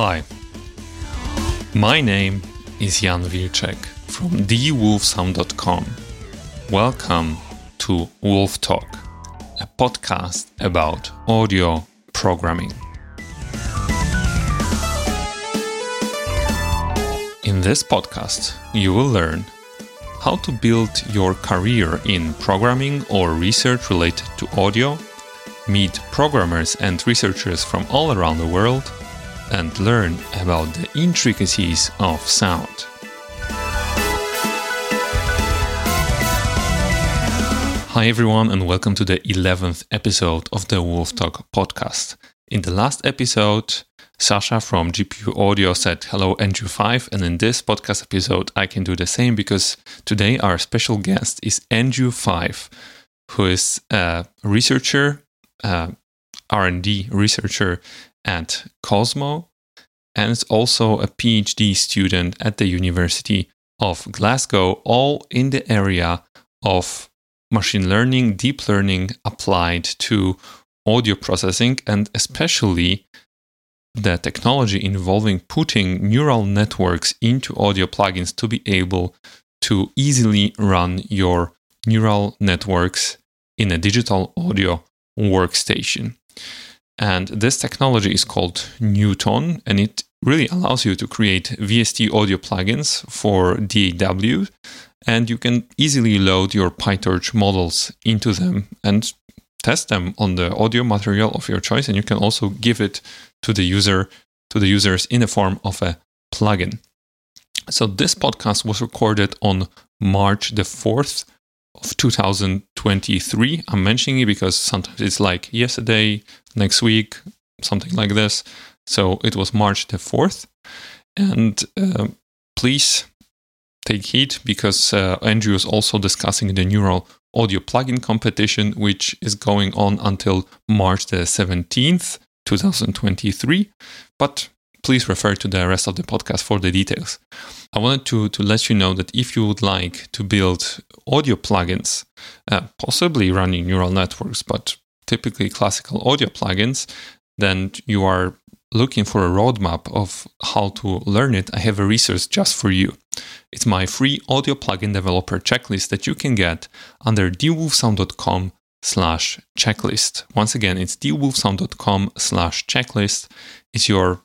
Hi, my name is Jan Wilczek from thewolfsound.com. Welcome to Wolf Talk, a podcast about audio programming. In this podcast, you will learn how to build your career in programming or research related to audio, meet programmers and researchers from all around the world, and learn about the intricacies of sound. Hi, everyone, and welcome to the 11th episode of the Wolf Talk podcast. In the last episode, Sasha from GPU Audio said hello, Andrew Fyfe, and in this podcast episode, I can do the same because today our special guest is Andrew Fyfe, who is a researcher, uh, R&D researcher at Qosmo, and is also a PhD student at the University of Glasgow, all in the area of machine learning, deep learning applied to audio processing, and especially the technology involving putting neural networks into audio plugins to be able to easily run your neural networks in a digital audio workstation. And this technology is called Neutone, and it really allows you to create VST audio plugins for DAW and you can easily load your PyTorch models into them and test them on the audio material of your choice and you can also give it to the user to the users in the form of a plugin. So this podcast was recorded on March the 4th of 2023. I'm mentioning it because sometimes it's like yesterday, next week, something like this. So it was March the 4th. And uh, please take heed because uh, Andrew is also discussing the Neural Audio plugin competition, which is going on until March the 17th, 2023. But please refer to the rest of the podcast for the details. I wanted to, to let you know that if you would like to build audio plugins, uh, possibly running neural networks, but typically classical audio plugins, then you are looking for a roadmap of how to learn it, I have a resource just for you. It's my free audio plugin developer checklist that you can get under thewolfsound.com slash checklist. Once again, it's thewolfsound.com slash checklist. It's your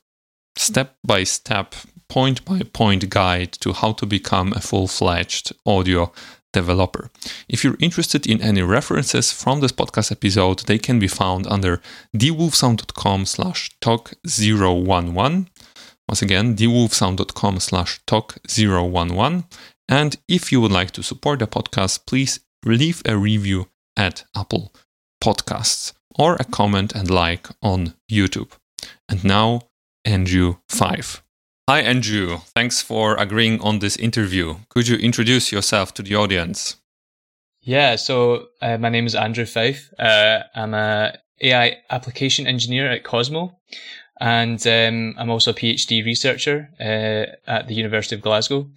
step-by-step, point-by-point guide to how to become a full-fledged audio developer. If you're interested in any references from this podcast episode, they can be found under thewolfsound.com slash talk011. Once again, thewolfsound.com slash talk011. And if you would like to support the podcast, please leave a review at Apple Podcasts or a comment and like on YouTube. And now, Andrew Fyfe. Hi, Andrew. Thanks for agreeing on this interview. Could you introduce yourself to the audience? Yeah, so uh, my name is Andrew Fyfe. Uh, I'm a AI application engineer at Qosmo, and um, I'm also a PhD researcher uh, at the University of Glasgow,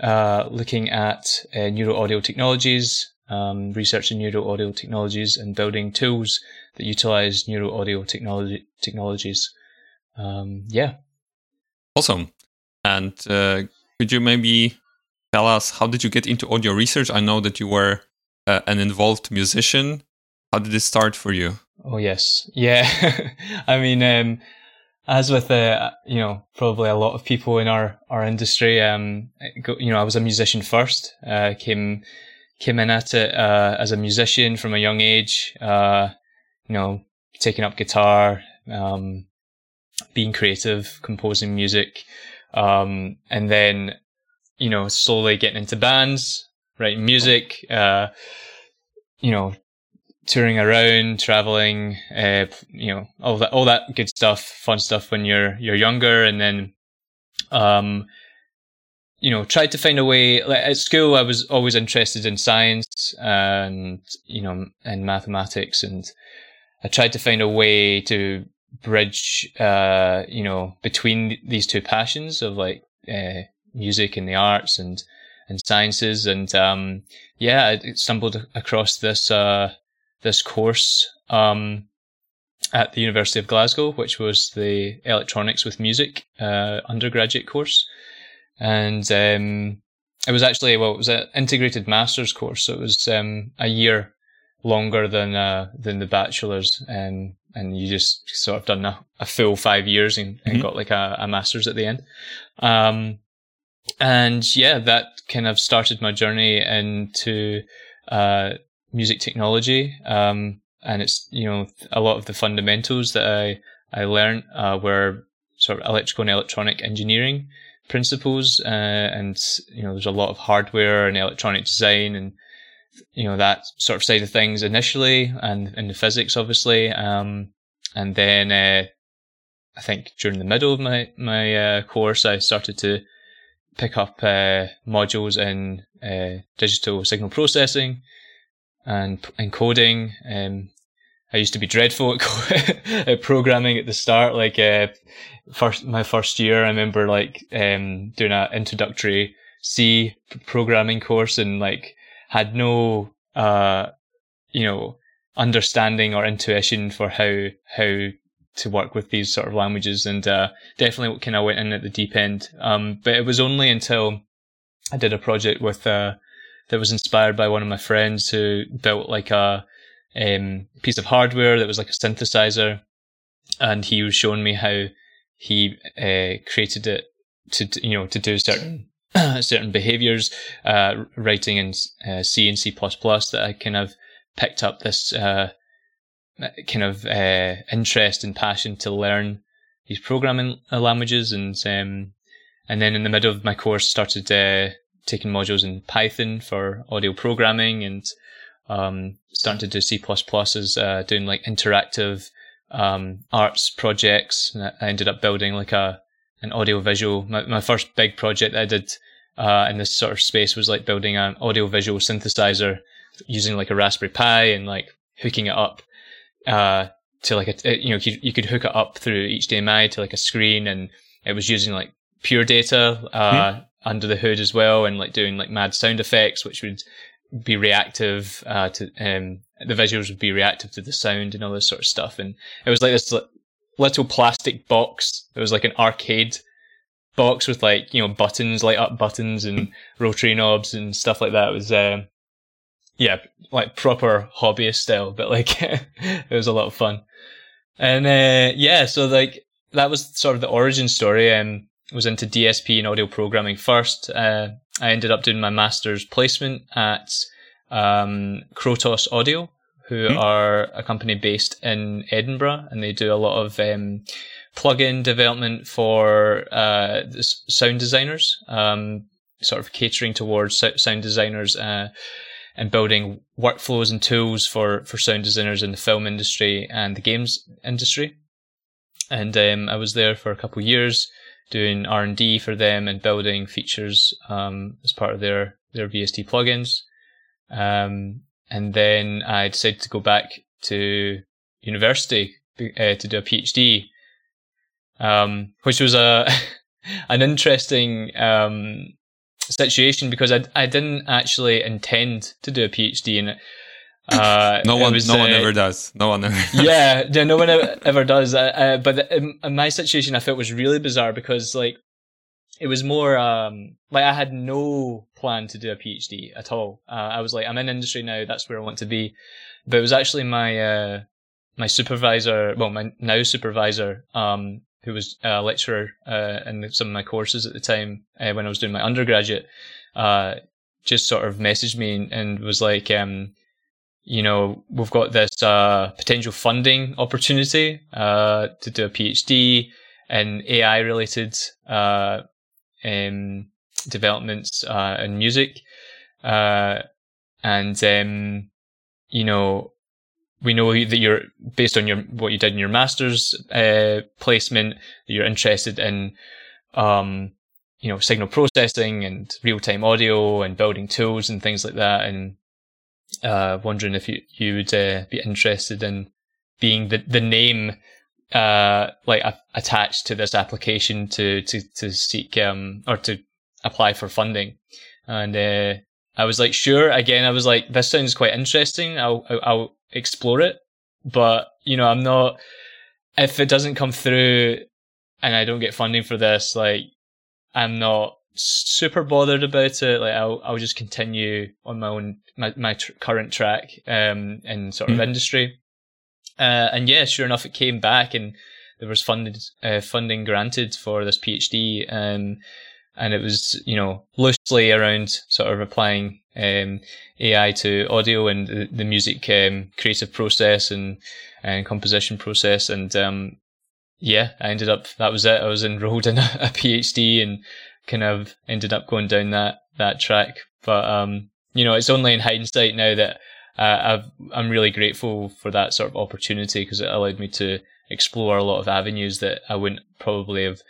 uh, looking at uh, neuro audio technologies, um, researching neuro audio technologies, and building tools that utilize neuro audio technology technologies. Um, yeah, Awesome. And uh, could you maybe tell us how did you get into audio research? I know that you were uh, an involved musician. How did it start for you? Oh yes, yeah. I mean, um, as with uh, you know probably a lot of people in our our industry, um, you know, I was a musician first. Uh, came came in at it uh, as a musician from a young age. Uh, you know, taking up guitar, um, being creative, composing music, um, and then you know slowly getting into bands, writing music, uh, you know, touring around, traveling, uh, you know, all that all that good stuff, fun stuff when you're you're younger, and then. Um, you know, tried to find a way. Like at school, I was always interested in science and you know, and mathematics, and I tried to find a way to bridge, uh, you know, between these two passions of like uh, music and the arts and and sciences. And um, yeah, I stumbled across this uh, this course um, at the University of Glasgow, which was the Electronics with Music uh, undergraduate course, and um, it was actually well, it was an integrated master's course, so it was um, a year longer than uh, than the bachelor's, um, and you just sort of done a, a full five years and, and mm-hmm. got like a, a, master's at the end. Um, and yeah, that kind of started my journey into uh, music technology. Um, and it's you know a lot of the fundamentals that I I learned uh, were sort of electrical and electronic engineering principles, uh, and you know there's a lot of hardware and electronic design and you know that sort of side of things initially, and in the physics obviously, um, and then uh, I think during the middle of my my uh, course I started to pick up uh, modules in uh, digital signal processing and encoding. Um, I used to be dreadful at, at programming at the start. Like uh, first, my first year, I remember like um, doing an introductory C programming course and like had no, uh, you know, understanding or intuition for how how to work with these sort of languages, and uh, definitely kind of went in at the deep end. Um, but it was only until I did a project with uh, that was inspired by one of my friends who built like a um, piece of hardware that was like a synthesizer, and he was showing me how he uh, created it to you know to do certain certain behaviors, uh, writing in uh, C and C that I kind of picked up this uh, kind of uh, interest and passion to learn these programming languages, and um, and then in the middle of my course started uh, taking modules in Python for audio programming and um, starting to do C++ as uh, doing like interactive um, arts projects. And I ended up building like a an audio visual. My, my first big project I did uh, in this sort of space was like building an audio visual synthesizer using like a Raspberry Pi and like hooking it up uh, to like a you know you, you could hook it up through HDMI to like a screen and it was using like pure data uh, hmm. under the hood as well and like doing like mad sound effects which would be reactive uh, to um, the visuals would be reactive to the sound and all this sort of stuff. And it was like this little plastic box. It was like an arcade box with like you know buttons, light up buttons and rotary knobs and stuff like that. It was uh, yeah, like proper hobbyist style, but like it was a lot of fun. And uh, yeah, so like that was sort of the origin story. Um, was into DSP and audio programming first. Uh, I ended up doing my master's placement at um, Krotos Audio, who mm-hmm. are a company based in Edinburgh, and they do a lot of um, plugin development for uh, sound designers, um, sort of catering towards sound designers uh, and building workflows and tools for, for sound designers in the film industry and the games industry. And um, I was there for a couple of years doing R and D for them and building features um, as part of their their VST plugins. Um, and then I decided to go back to university uh, to do a PhD, um, which was a an interesting um, situation because I I didn't actually intend to do a PhD in it. Uh, no one, was, no uh, one ever does. No one ever. yeah, yeah, no one ever does. Uh, uh but in, in, my situation, I felt was really bizarre because like it was more um, like I had no plan to do a PhD at all. Uh, I was like, I'm in industry now. That's where I want to be. But it was actually my uh, my supervisor, well, my now supervisor, um, who was a lecturer in some of my courses at the time when I was doing my undergraduate, just sort of messaged me and, and was like. Um, you know, we've got this uh, potential funding opportunity uh, to do a PhD in AI related uh, um, developments uh, in music. Uh, and, um, you know, we know that you're based on your what you did in your master's uh, placement that you're interested in um, you know signal processing and real time audio and building tools and things like that and uh, wondering if you you would uh, be interested in being the the name uh, like a- attached to this application to to to seek um or to apply for funding, and uh, I was like, sure. Again, I was like, this sounds quite interesting. I'll I'll explore it, but you know, I'm not. If it doesn't come through, and I don't get funding for this, like I'm not super bothered about it. Like I'll I'll just continue on my own my my tr- current track um in sort of mm. industry. Uh, and yeah, sure enough, it came back and there was funded uh, funding granted for this PhD. Um, and it was you know loosely around sort of applying um, AI to audio and the, the music um, creative process and and composition process. And um, yeah, I ended up that was it. I was enrolled in a, a PhD and kind of ended up going down that that track. But um, you know, it's only in hindsight now that uh, i am really grateful for that sort of opportunity because it allowed me to explore a lot of avenues that I wouldn't probably have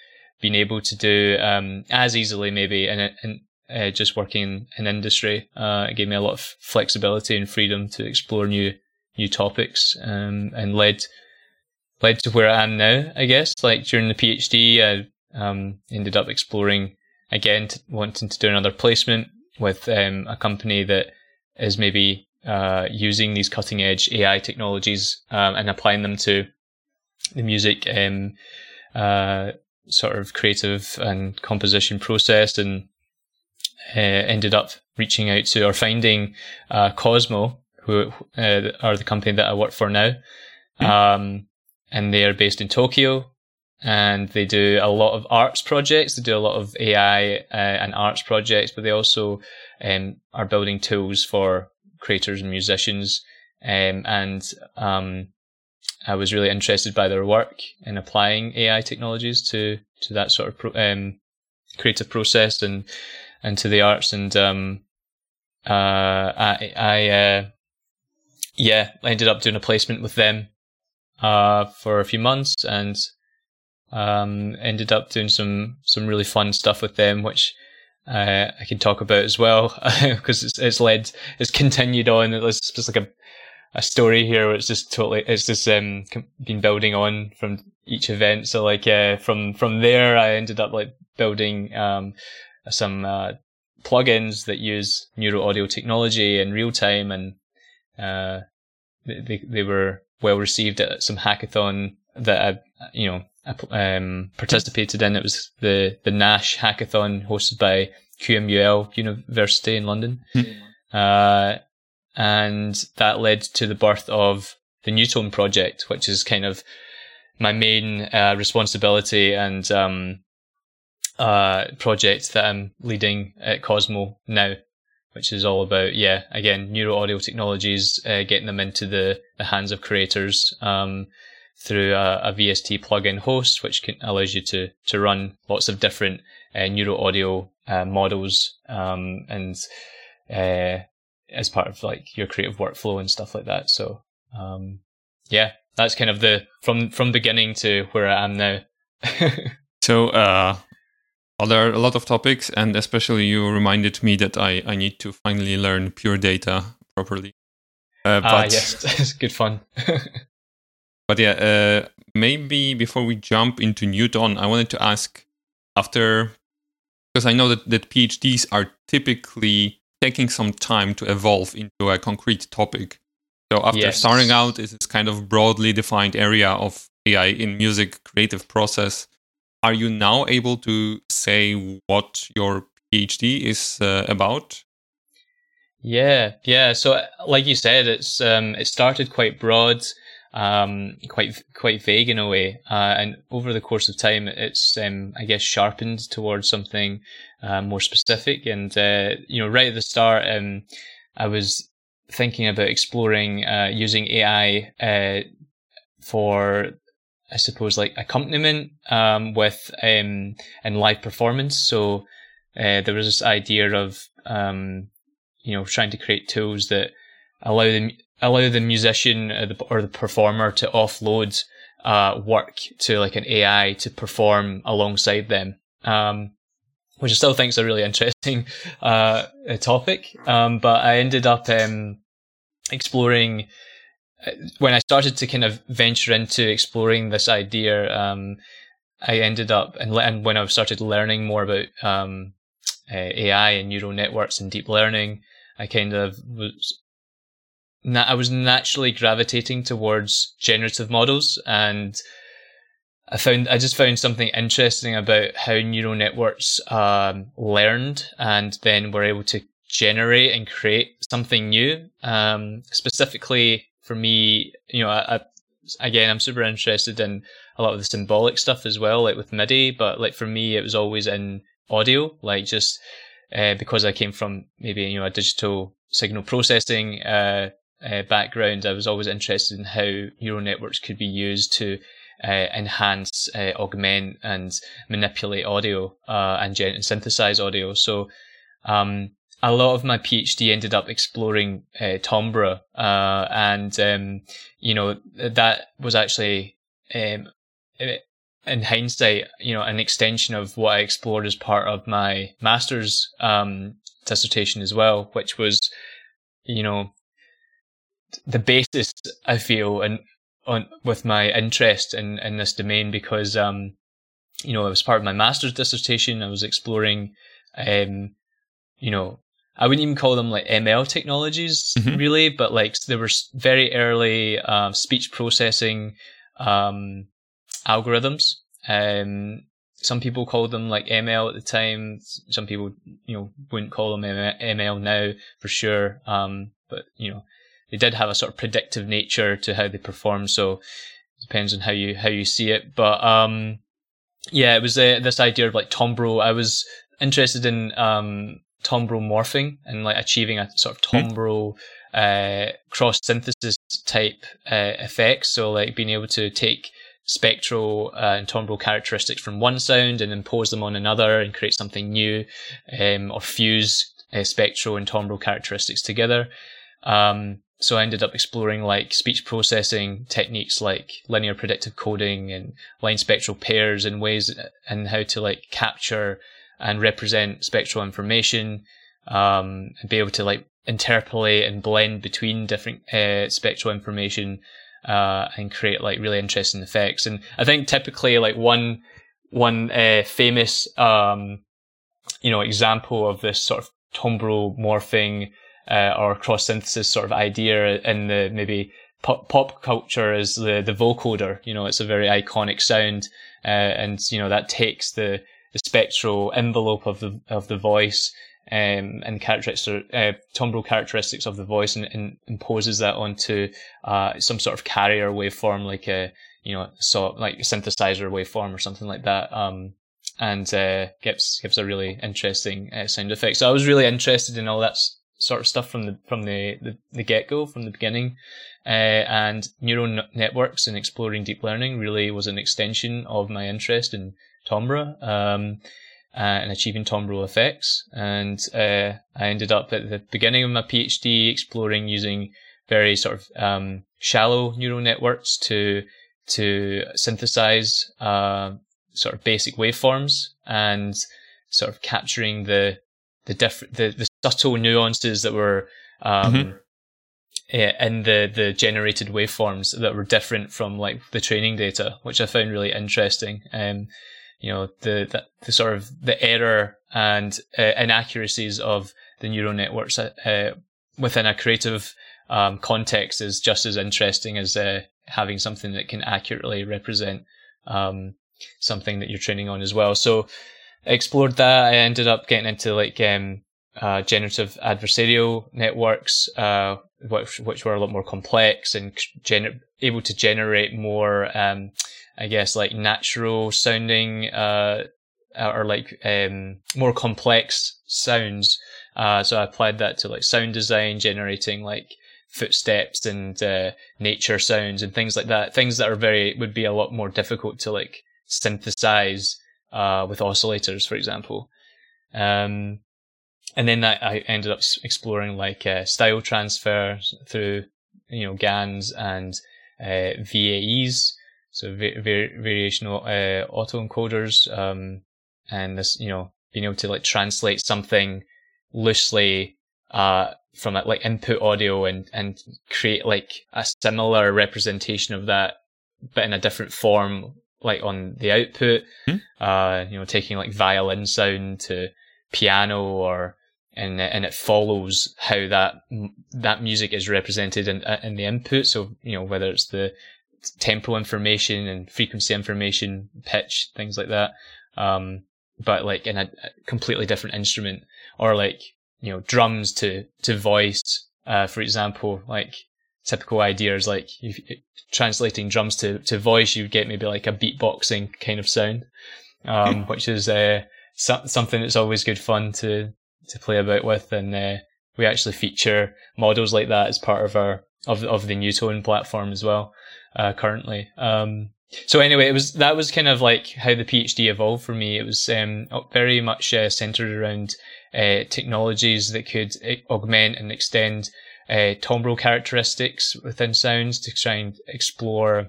been able to do um, as easily, maybe, and, uh, just working in industry. Uh, it gave me a lot of flexibility and freedom to explore new new topics, um, and led led to where I am now. I guess, like during the PhD, I um, ended up exploring again, wanting to do another placement with um, a company that is maybe uh, using these cutting edge AI technologies um, and applying them to the music um, uh, sort of creative and composition process and uh, ended up reaching out to or finding uh, Qosmo, who uh, are the company that I work for now. Hmm. Um, and they are based in Tokyo and they do a lot of arts projects. They do a lot of AI uh, and arts projects, but they also um, are building tools for creators and musicians. Um, and um, I was really interested by their work in applying AI technologies to to that sort of pro- um, creative process and and to the arts. And um, uh, I, I uh, yeah, I ended up doing a placement with them uh, for a few months and um, ended up doing some some really fun stuff with them, which uh, I can talk about as well because it's, it's led it's continued on. It's just like a a story here where it's just totally it's just um been building on from each event so like uh, from from there i ended up like building um some uh, plugins that use neural audio technology in real time and uh they they were well received at some hackathon that i you know um participated in. It was the the nash hackathon hosted by qmul university in london. Mm. uh and that led to the birth of the Neutone project, which is kind of my main uh, responsibility and um, uh, project that I'm leading at Qosmo now, which is all about yeah, again, neuro audio technologies, uh, getting them into the, the hands of creators. Um, through a, a, VST plugin host, which can, allows you to to run lots of different uh, neuro audio uh, models um, and uh, as part of like your creative workflow and stuff like that. So um, yeah, that's kind of the from from beginning to where I am now. so uh, well, there are a lot of topics, and especially you reminded me that I I need to finally learn pure data properly. Uh, ah, yes, it's good fun. but yeah, uh, maybe before we jump into Neutone, I wanted to ask after because I know that that PhDs are typically taking some time to evolve into a concrete topic. So after yes. starting out is this kind of broadly defined area of AI in music creative process, are you now able to say what your PhD is uh, about? Yeah, yeah. So like you said, it's um, it started quite broad um, quite quite vague in a way. Uh, and over the course of time, it's um, I guess sharpened towards something uh, more specific. And uh, you know, right at the start, um, I was thinking about exploring uh, using AI uh, for I suppose like accompaniment um, with um, and live performance. So uh, there was this idea of um, you know trying to create tools that allow the allow the musician or the, or the performer to offload uh, work to like an AI to perform alongside them, um, which I still think is a really interesting uh, topic. Um, but I ended up um, exploring uh, when I started to kind of venture into exploring this idea. Um, I ended up and, and when I started learning more about um, uh, AI and neural networks and deep learning, I kind of was na- I was naturally gravitating towards generative models and I found I just found something interesting about how neural networks um, learned and then were able to generate and create something new. Um, specifically for me, you know, I, I, again, I'm super interested in a lot of the symbolic stuff as well, like with MIDI. But like for me, it was always in audio, like just uh, because I came from maybe you know a digital signal processing uh, uh, background, I was always interested in how neural networks could be used to uh, enhance, uh, augment, and manipulate audio uh, and, gen- and synthesize audio. So um, a lot of my PhD ended up exploring uh, timbre, uh, and um, you know that was actually um, in hindsight, you know, an extension of what I explored as part of my master's um, dissertation as well, which was, you know, the basis I feel and on with my interest in in this domain because um you know it was part of my master's dissertation. I was exploring um you know I wouldn't even call them like ML technologies mm-hmm. really but like there were very early um, speech processing um algorithms. Um some people called them like ML at the time. Some people you know wouldn't call them ML now for sure um but you know they did have a sort of predictive nature to how they perform. So it depends on how you how you see it. But um, yeah, it was uh, this idea of like timbre. I was interested in um, timbre morphing and like achieving a sort of timbre uh, cross synthesis type uh, effects. So like being able to take spectral uh, and timbral characteristics from one sound and impose them on another and create something new, um, or fuse uh, spectral and timbral characteristics together. Um, so I ended up exploring like speech processing techniques like linear predictive coding and line spectral pairs and ways and how to like capture and represent spectral information um, and be able to like interpolate and blend between different uh, spectral information uh, and create like really interesting effects. And I think typically like one one uh, famous um, you know example of this sort of timbral morphing uh, or cross synthesis sort of idea in the maybe pop, pop culture is the the vocoder. You know, it's a very iconic sound, uh, and you know that takes the the spectral envelope of the of the voice um, and characteristics, uh, timbral characteristics of the voice, and, and imposes that onto uh, some sort of carrier waveform, like a you know, so like synthesizer waveform or something like that. Um, and uh, gives gives a really interesting uh, sound effect. So I was really interested in all that sort of stuff from the from the the, the get go from the beginning, uh, and neural networks and exploring deep learning really was an extension of my interest in timbre um, uh, and achieving timbral effects. And uh, I ended up at the beginning of my PhD exploring using very sort of um, shallow neural networks to to synthesize uh, sort of basic waveforms and sort of capturing the the different the, the subtle nuances that were um, mm-hmm. in the the generated waveforms that were different from like the training data, which I found really interesting. Um, you know the, the, the sort of the error and uh, inaccuracies of the neural networks uh, uh, within a creative um, context is just as interesting as uh, having something that can accurately represent um, something that you're training on as well. So I explored that. I ended up getting into like um, uh, generative adversarial networks, uh, which which were a lot more complex and gener- able to generate more, um, I guess, like natural sounding uh, or like um, more complex sounds. Uh, so I applied that to like sound design, generating like footsteps and uh, nature sounds and things like that. Things that are very would be a lot more difficult to like synthesize uh, with oscillators, for example. Um, and then I, I ended up exploring like uh, style transfer through you know GANs and uh, VAEs, so va- va- variational uh, autoencoders, um, and this you know being able to like translate something loosely uh, from like input audio and and create like a similar representation of that, but in a different form, like on the output. Mm-hmm. Uh, you know, taking like violin sound to piano or and and it follows how that that music is represented in in the input. So you know whether it's the tempo information and frequency information, pitch, things like that. Um, but like in a, completely different instrument or like, you know, drums to, to voice, uh, for example, like typical ideas, like if, translating drums to, to voice, you get maybe like a beatboxing kind of sound, um, which is, uh, so, something that's always good fun to, to play about with. And, uh, we actually feature models like that as part of our, of, of the Neutone platform as well, uh, currently. Um, so anyway, it was that was kind of like how the PhD evolved for me. It was um, very much uh, centered around uh, technologies that could uh, augment and extend uh, timbre characteristics within sounds to try and explore,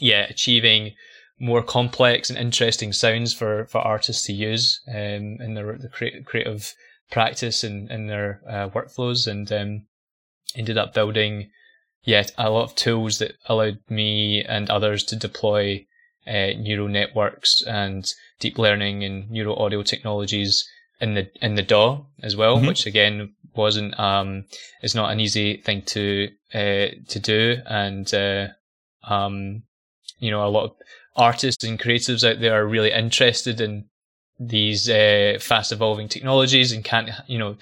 yeah, achieving more complex and interesting sounds for, for artists to use um, in their the creative practice and in their uh, workflows, and um, ended up building yet a lot of tools that allowed me and others to deploy uh, neural networks and deep learning and neural audio technologies in the in the DAW as well, mm-hmm. which again wasn't um is not an easy thing to uh, to do, and uh, um you know a lot of artists and creatives out there are really interested in these uh, fast evolving technologies and can't you know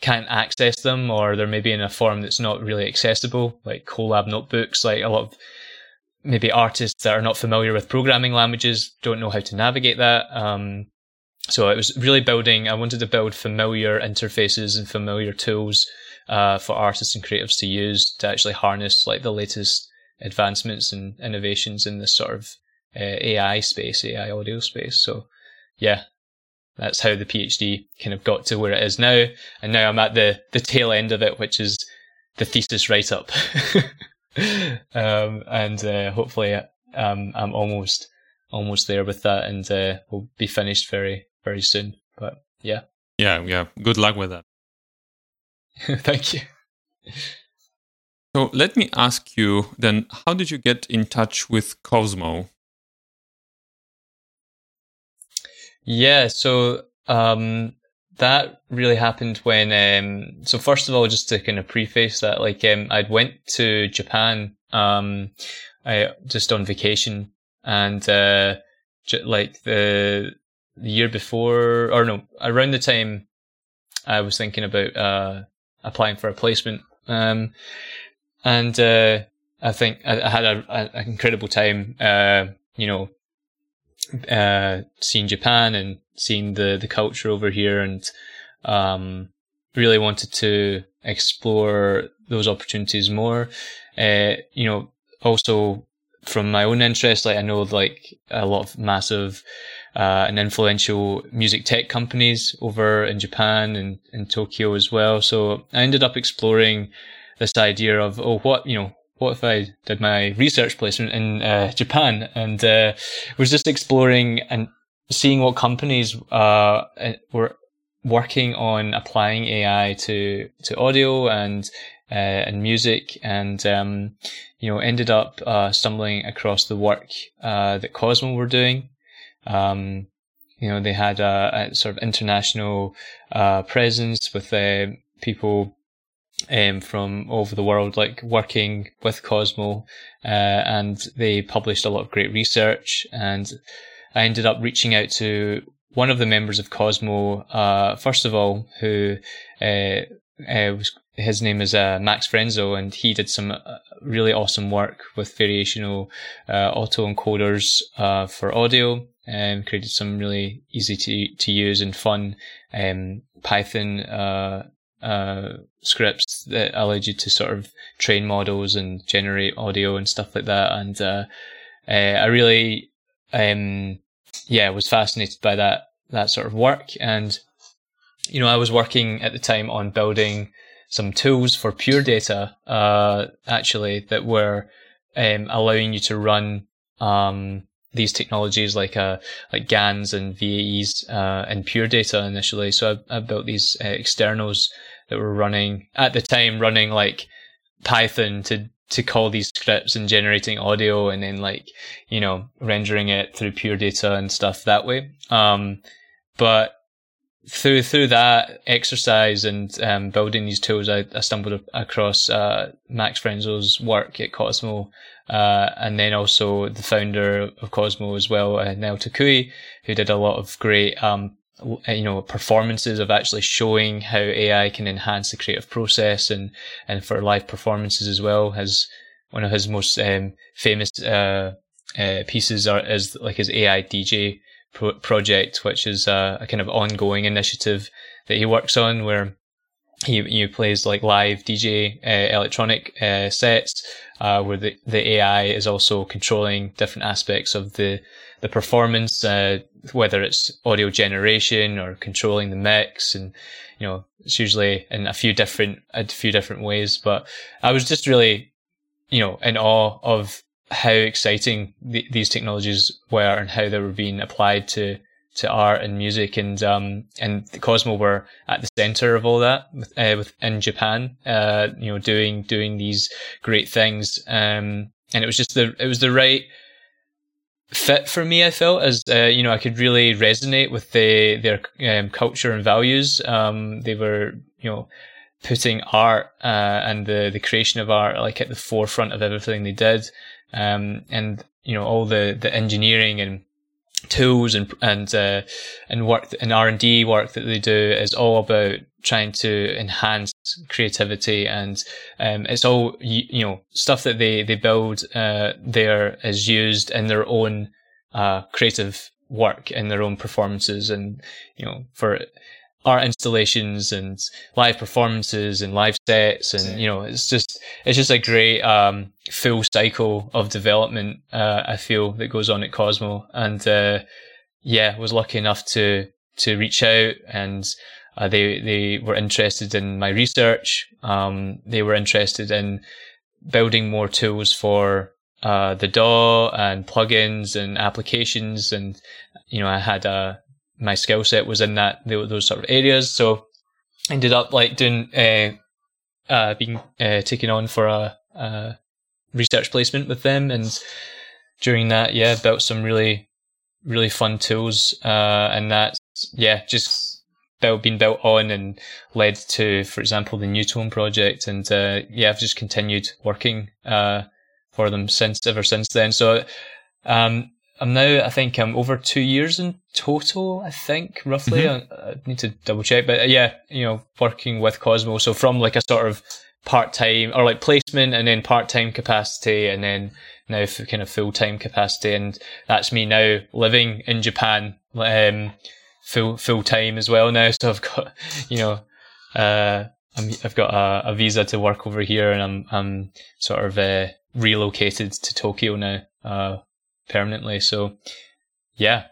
can't access them or they're maybe in a form that's not really accessible, like Colab notebooks, like a lot of maybe artists that are not familiar with programming languages don't know how to navigate that. Um, so it was really building, I wanted to build familiar interfaces and familiar tools uh, for artists and creatives to use to actually harness like the latest advancements and innovations in this sort of uh, AI space, AI audio space. So yeah, that's how the PhD kind of got to where it is now. And now I'm at the, the tail end of it, which is the thesis write up. um, and uh, hopefully um, I'm almost almost there with that and uh, we'll be finished very, very soon. But yeah. Yeah, yeah. Good luck with that. Thank you. So let me ask you then, how did you get in touch with Qosmo? Yeah, so um, that really happened when. Um, so first of all, just to kind of preface that, like um, I'd went to Japan, um, I just on vacation, and uh, j- like the the year before, or no, around the time I was thinking about uh, applying for a placement, um, and uh, I think I, I had an incredible time. Uh, you know, uh, seeing Japan and seen the the culture over here, and um, really wanted to explore those opportunities more. Uh, you know, also from my own interest, like I know like a lot of massive uh, and influential music tech companies over in Japan and in Tokyo as well. So I ended up exploring this idea of oh, what you know, what if I did my research placement in uh, Japan and uh, was just exploring and seeing what companies uh, were working on applying AI to to audio and uh, and music, and um, you know ended up uh, stumbling across the work uh, that Qosmo were doing. Um, you know they had a, a sort of international presence with people um, from over the world, like working with Qosmo, uh, and they published a lot of great research. And I ended up reaching out to one of the members of Qosmo, uh, first of all, who uh, uh was, his name is uh, Max Frenzel, and he did some uh, really awesome work with variational auto encoders for audio and created some really easy to, to use and fun um, Python uh, scripts that allowed you to sort of train models and generate audio and stuff like that. And uh, uh, I really, um, yeah, was fascinated by that that sort of work. And you know, I was working at the time on building some tools for pure data, uh, actually, that were um, allowing you to run um, these technologies like uh, like GANs and VAEs uh, in pure data initially. So I, I built these uh, externals that were running at the time, running like Python to to call these scripts and generating audio and then like you know rendering it through pure data and stuff that way. Um, but through through that exercise and um, building these tools, I, I stumbled across uh, Max Frenzel's work at Qosmo, uh, and then also the founder of Qosmo as well, uh, Nao Tokui, who did a lot of great um, you know performances of actually showing how AI can enhance the creative process and and for live performances as well. Has one of his most um, famous uh, uh, pieces are is like his AI DJ pro- project, which is a, a, kind of ongoing initiative that he works on, where he plays like live DJ uh, electronic uh, sets, uh, where the the AI is also controlling different aspects of the the performance, uh, whether it's audio generation or controlling the mix, and you know it's usually in a few different a few different ways. But I was just really, you know, in awe of how exciting the, these technologies were and how they were being applied to to art and music and um and Qosmo were at the center of all that with, uh, with in Japan uh you know doing doing these great things. Um and it was just the it was the right fit for me I felt as uh, you know I could really resonate with the their um, culture and values. Um they were you know putting art uh, and the the creation of art like at the forefront of everything they did. Um, and you know all the the engineering and tools and and uh, and work and R and D work that they do is all about trying to enhance creativity and um, it's all you, know stuff that they they build uh, there is used in their own uh, creative work in their own performances and you know for art installations and live performances and live sets and you know it's just it's just a great um, full cycle of development uh, I feel that goes on at Qosmo. And uh, yeah was lucky enough to to reach out and uh, they they were interested in my research. Um, they were interested in building more tools for uh, the DAW and plugins and applications. And you know I had a my skill set was in that those sort of areas. So ended up like doing uh, uh, being uh, taken on for a, a, research placement with them, and during that, yeah, built some really really fun tools, uh, and that yeah just built been built on and led to, for example, the Neutone project, and uh, yeah, I've just continued working uh, for them since ever since then. So. Um, I'm now, I think I'm over two years in total, I think, roughly. Mm-hmm. I, I, need to double check. But uh, yeah, you know, working with Qosmo. So from like a sort of part time or like placement and then part time capacity and then now for kind of full time capacity. And that's me now living in Japan, um, full, full time as well now. So I've got, you know, uh, i have got a, a, visa to work over here and I'm, I'm sort of, uh, relocated to Tokyo now, uh, permanently. So, yeah,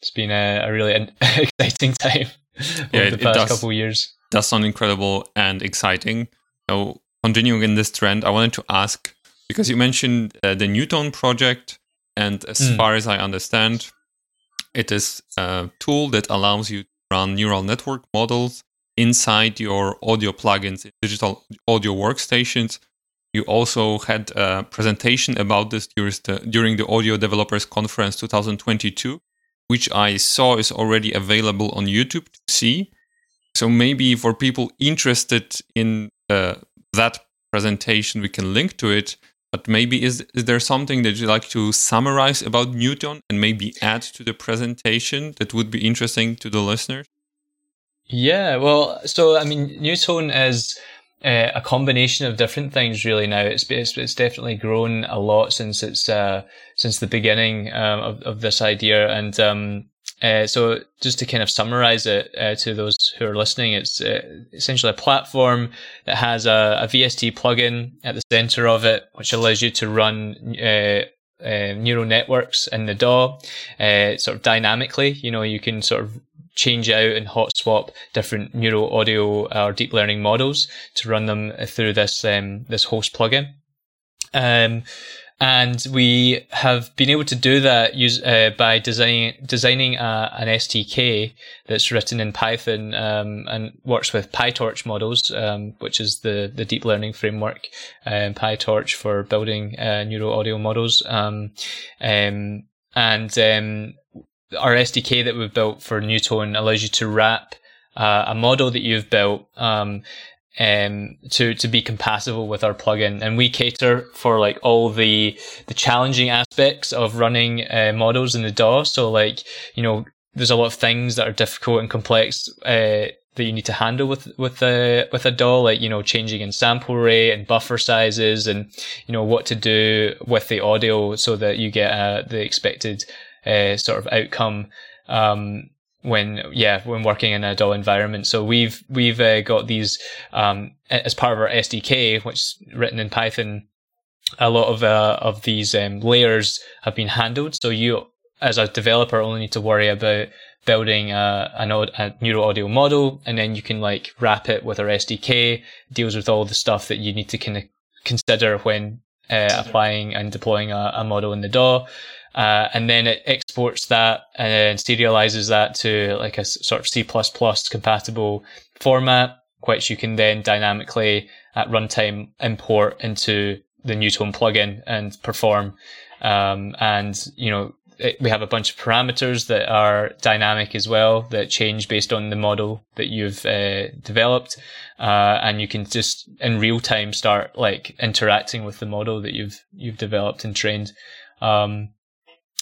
it's been a, a really exciting time yeah, over the past does, couple years. Does sound incredible and exciting. So, continuing in this trend, I wanted to ask because you mentioned uh, the Neutone project, and as mm. far as I understand, it is a tool that allows you to run neural network models inside your audio plugins in digital audio workstations you also had a presentation about this during the, Audio Developers Conference 2022, which I saw is already available on YouTube to see. So maybe for people interested in uh, that presentation, we can link to it. But maybe is, is there something that you'd like to summarize about Neutone and maybe add to the presentation that would be interesting to the listeners? Yeah, well, so I mean, Neutone is uh, a combination of different things really now. It's, it's, it's definitely grown a lot since it's, uh, since the beginning, um, of, of this idea. And, um, uh, so just to kind of summarize it uh, to those who are listening, it's uh, essentially a platform that has a, a, VST plugin at the center of it, which allows you to run uh, uh, neural networks in the DAW, uh, sort of dynamically. You know, you can sort of change out and hot swap different neural audio or deep learning models to run them through this um, this host plugin. Um, and we have been able to do that use, uh, by designing designing a, an SDK that's written in Python um, and works with PyTorch models, um, which is the the deep learning framework, um, PyTorch for building uh, neural audio models. Um, um, and um, our SDK that we've built for Neutone allows you to wrap uh, a model that you've built um, um, to to be compatible with our plugin, and we cater for like all the the challenging aspects of running uh, models in the DAW. So like you know, there's a lot of things that are difficult and complex uh, that you need to handle with with a with a DAW, like you know, changing in sample rate and buffer sizes, and you know what to do with the audio so that you get uh, the expected uh, sort of outcome. Um, when yeah when working in a DAW environment. So we've we've uh, got these um, as part of our SDK, which is written in Python. A lot of uh, of these um, layers have been handled. So you, as a developer, only need to worry about building a, an, a neural audio model, and then you can like wrap it with our SDK. Deals with all the stuff that you need to kind of consider when uh, applying and deploying a, a model in the DAW. Uh, and then it exports that and serializes that to like a sort of C++ compatible format, which you can then dynamically at runtime import into the Neutone plugin and perform. Um, and, you know, it, we have a bunch of parameters that are dynamic as well that change based on the model that you've uh, developed. Uh, and you can just in real time start like interacting with the model that you've, you've developed and trained. Um,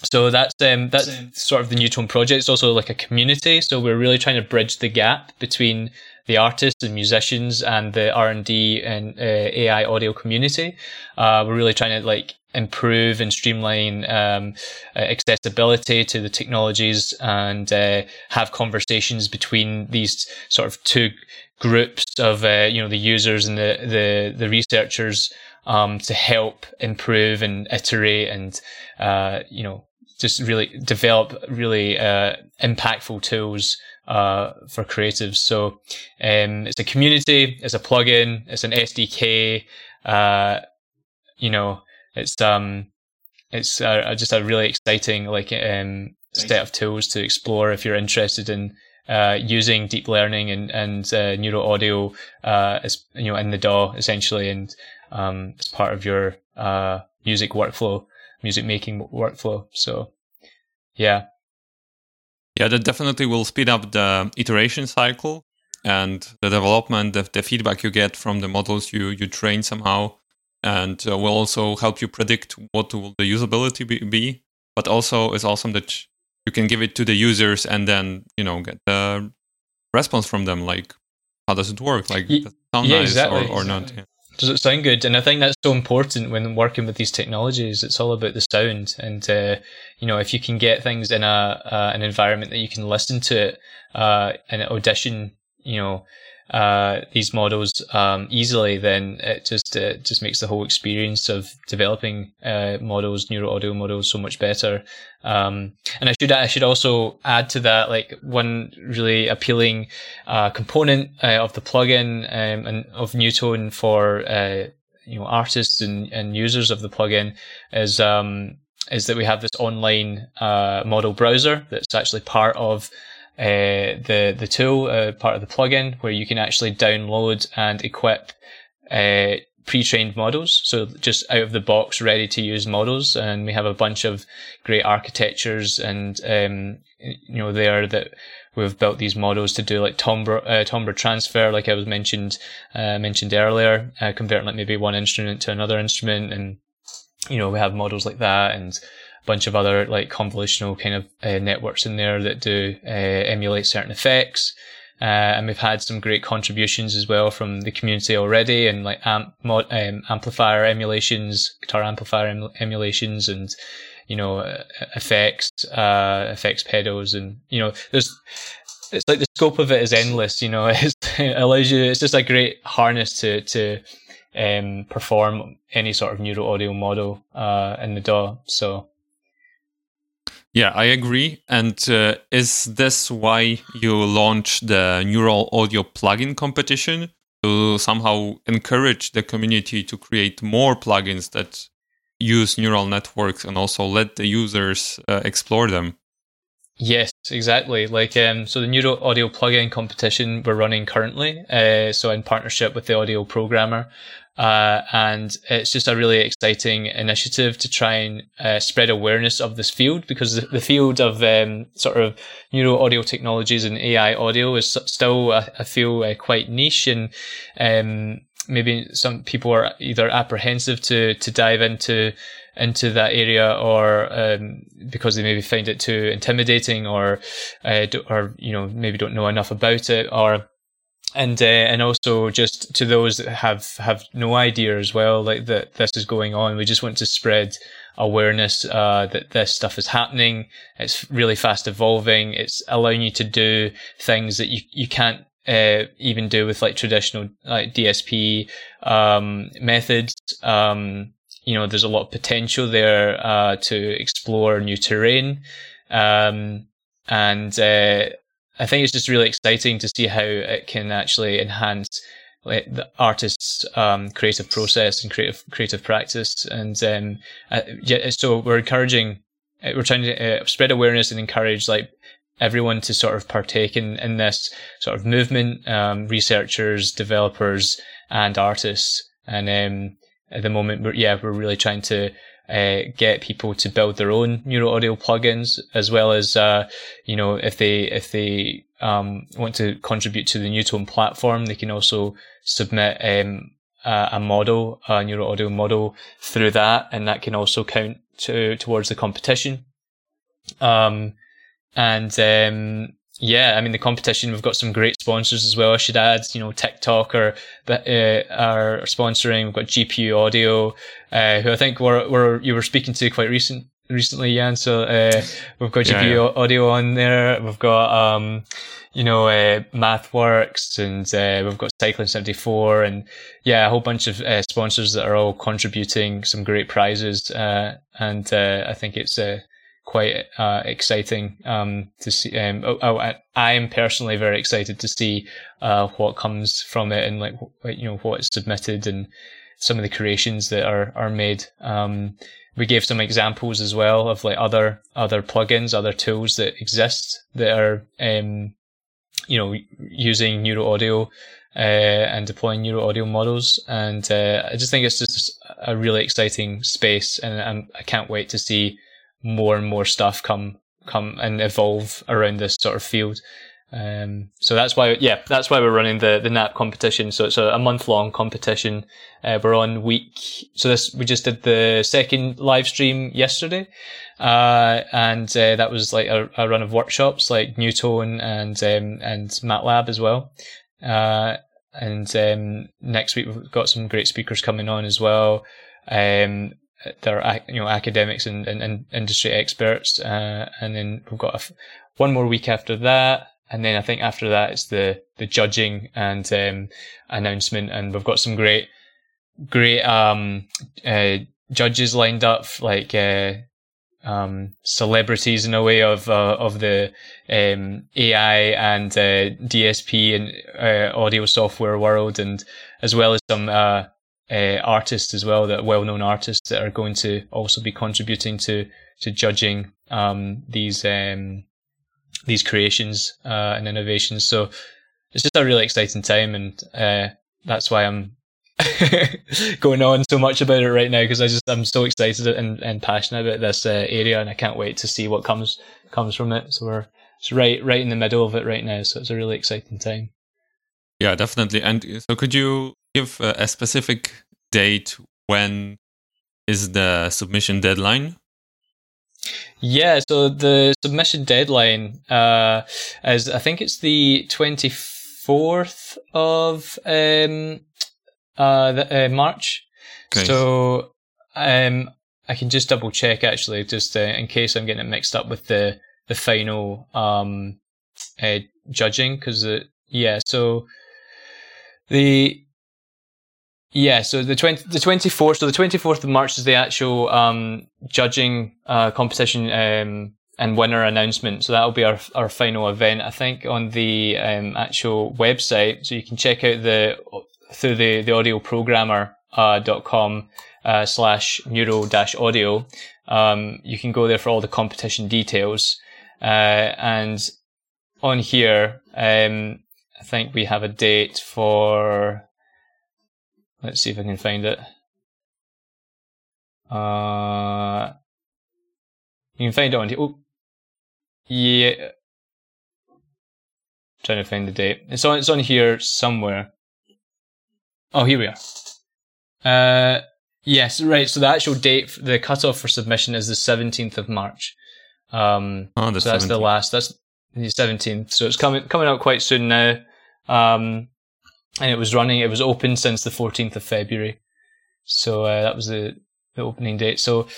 so that's um, that's Same. sort of the Neutone project. It's also like a community. So we're really trying to bridge the gap between the artists and musicians and the R and D and uh, AI audio community. Uh, we're really trying to like improve and streamline um, accessibility to the technologies and uh, have conversations between these sort of two groups of uh, you know the users and the the, the researchers um, to help improve and iterate and uh, you know just really develop really uh, impactful tools uh, for creatives. So um, it's a community, it's a plugin, it's an SDK. Uh, you know, it's um, it's just a really exciting like um, set of tools to explore if you're interested in uh, using deep learning and and uh, neuro audio uh, as you know in the DAW essentially, and um, as part of your uh, music workflow music making workflow. So, yeah. Yeah, that definitely will speed up the iteration cycle and the development, the, the feedback you get from the models you, you train somehow, and uh, will also help you predict what will the usability be, be. But also, it's awesome that you can give it to the users and then you know get the response from them. Like, how does it work? Like, does it sound yeah, nice exactly. or, or not? Yeah. Does it sound good? And I think that's so important when working with these technologies. It's all about the sound, and uh, you know, if you can get things in a uh, an environment that you can listen to it uh, and audition, you know, uh, these models um, easily, then it just uh, just makes the whole experience of developing uh, models, neural audio models, so much better. Um, and I should I should also add to that like one really appealing uh, component uh, of the plugin um, and of Neutone for uh, you know artists and, and users of the plugin is um, is that we have this online model browser that's actually part of uh, the the tool, uh, part of the plugin, where you can actually download and equip uh, pre-trained models. So just out of the box, ready to use models, and we have a bunch of great architectures and um, you know there that we've built these models to do like timbre uh, transfer, like I was mentioned uh, mentioned earlier, uh, converting like maybe one instrument to another instrument, and you know we have models like that and bunch of other like convolutional kind of uh, networks in there that do uh, emulate certain effects. Uh, and we've had some great contributions as well from the community already, and like amp, mod, um, amplifier emulations, guitar amplifier em- emulations, and you know effects, uh, effects pedals, and you know there's it's like the scope of it is endless. You know, it allows you. It's just a great harness to to um, perform any sort of neural audio model uh, in the DAW. So yeah, I agree. And uh, is this why you launched the Neural Audio plugin competition to somehow encourage the community to create more plugins that use neural networks and also let the users uh, explore them? Yes, exactly. Like um, so, the Neural Audio plugin competition we're running currently. Uh, so in partnership with the Audio Programmer, Uh, and it's just a really exciting initiative to try and uh, spread awareness of this field because the, the field of um, sort of neuro audio technologies and AI audio is still, I feel, uh, quite niche and um, maybe some people are either apprehensive to to dive into into that area or um, because they maybe find it too intimidating or uh, or you know maybe don't know enough about it or and uh, and also just to those that have have no idea as well like that this is going on we just want to spread awareness uh, that this stuff is happening. It's really fast evolving. It's allowing you to do things that you, you can't uh, even do with like traditional like DSP um, methods. Um, you know there's a lot of potential there uh, to explore new terrain. Um, and uh, I think it's just really exciting to see how it can actually enhance like the artist's um, creative process and creative creative practice. And um, uh, yeah, so we're encouraging, uh, we're trying to uh, spread awareness and encourage like everyone to sort of partake in in this sort of movement, um, researchers, developers, and artists. And um, at the moment, we're, yeah, we're really trying to uh, get people to build their own neuro audio plugins, as well as uh, you know if they if they um, want to contribute to the Neutone platform, they can also submit um, a, a, model, a neuro audio model through that, and that can also count to towards the competition. Um, and um, yeah, I mean the competition. We've got some great sponsors as well. I should add, you know, TikTok are uh, are sponsoring. We've got GPU Audio, uh, who I think were were you were speaking to quite recent recently, Jan. So uh, we've got GPU yeah. Audio on there. We've got um, you know, uh, MathWorks, and uh, we've got Cycling seventy four, and yeah, a whole bunch of uh, sponsors that are all contributing some great prizes. Uh, and uh, I think it's uh, quite uh, exciting um, to see. Um, oh, oh, I am personally very excited to see uh, what comes from it and like you know what is submitted and some of the creations that are are made. Um, we gave some examples as well of like other other plugins, other tools that exist that are um, you know using neuro audio. Uh, and deploying neuro audio models, and uh, I just think it's just a really exciting space, and I'm, I can not wait to see more and more stuff come come and evolve around this sort of field. Um, so that's why, yeah, that's why we're running the the NAP competition. So it's a, a month long competition. Uh, we're on week. So this we just did the second live stream yesterday, uh, and uh, that was like a, a, run of workshops like Neutone and um, and MATLAB as well. Uh, and um, next week we've got some great speakers coming on as well. Um, there are you know academics and, and, and industry experts, uh, and then we've got one more week after that, and then I think after that it's the the judging and um, announcement, and we've got some great great um, uh, judges lined up, like uh, um, celebrities in a way of uh, of the um, AI and uh, DSP and uh, audio software world, and as well as some uh, artists as well, that well-known artists that are going to also be contributing to to judging um, these um, these creations uh, and innovations. So it's just a really exciting time, and uh, that's why I'm going on so much about it right now because I just I'm so excited and, and passionate about this uh, area, and I can't wait to see what comes comes from it. So we're it's right right in the middle of it right now, so it's a really exciting time. Yeah, definitely. And so, could you give a, a specific date when is the submission deadline? Yeah, so the submission deadline uh, is I think it's the twenty fourth of um, uh, the, uh, March. Okay. So um, I can just double check actually, just uh, in case I'm getting it mixed up with the the final um, uh, judging, because yeah, so the yeah, so the twenty the twenty fourth, so the twenty fourth of March is the actual um, judging uh, competition um, and winner announcement. So that'll be our our final event, I think, on the um, actual website. So you can check out the through the the audio programmer uh, dot com uh, slash neuro dash audio. Um, you can go there for all the competition details, uh, and on here, um, I think we have a date for Let's see if I can find it. Uh, you can find it on. Here. Oh, yeah. Trying to find the date. It's on. It's on here somewhere. Oh, here we are. Uh, yes, right. So the actual date, the cutoff for submission is the seventeenth of March. Um, oh, so that's 17th. the last. That's the seventeenth. So it's coming coming out quite soon now. Um, and it was running. It was open since the fourteenth of February. So uh, that was the the opening date. So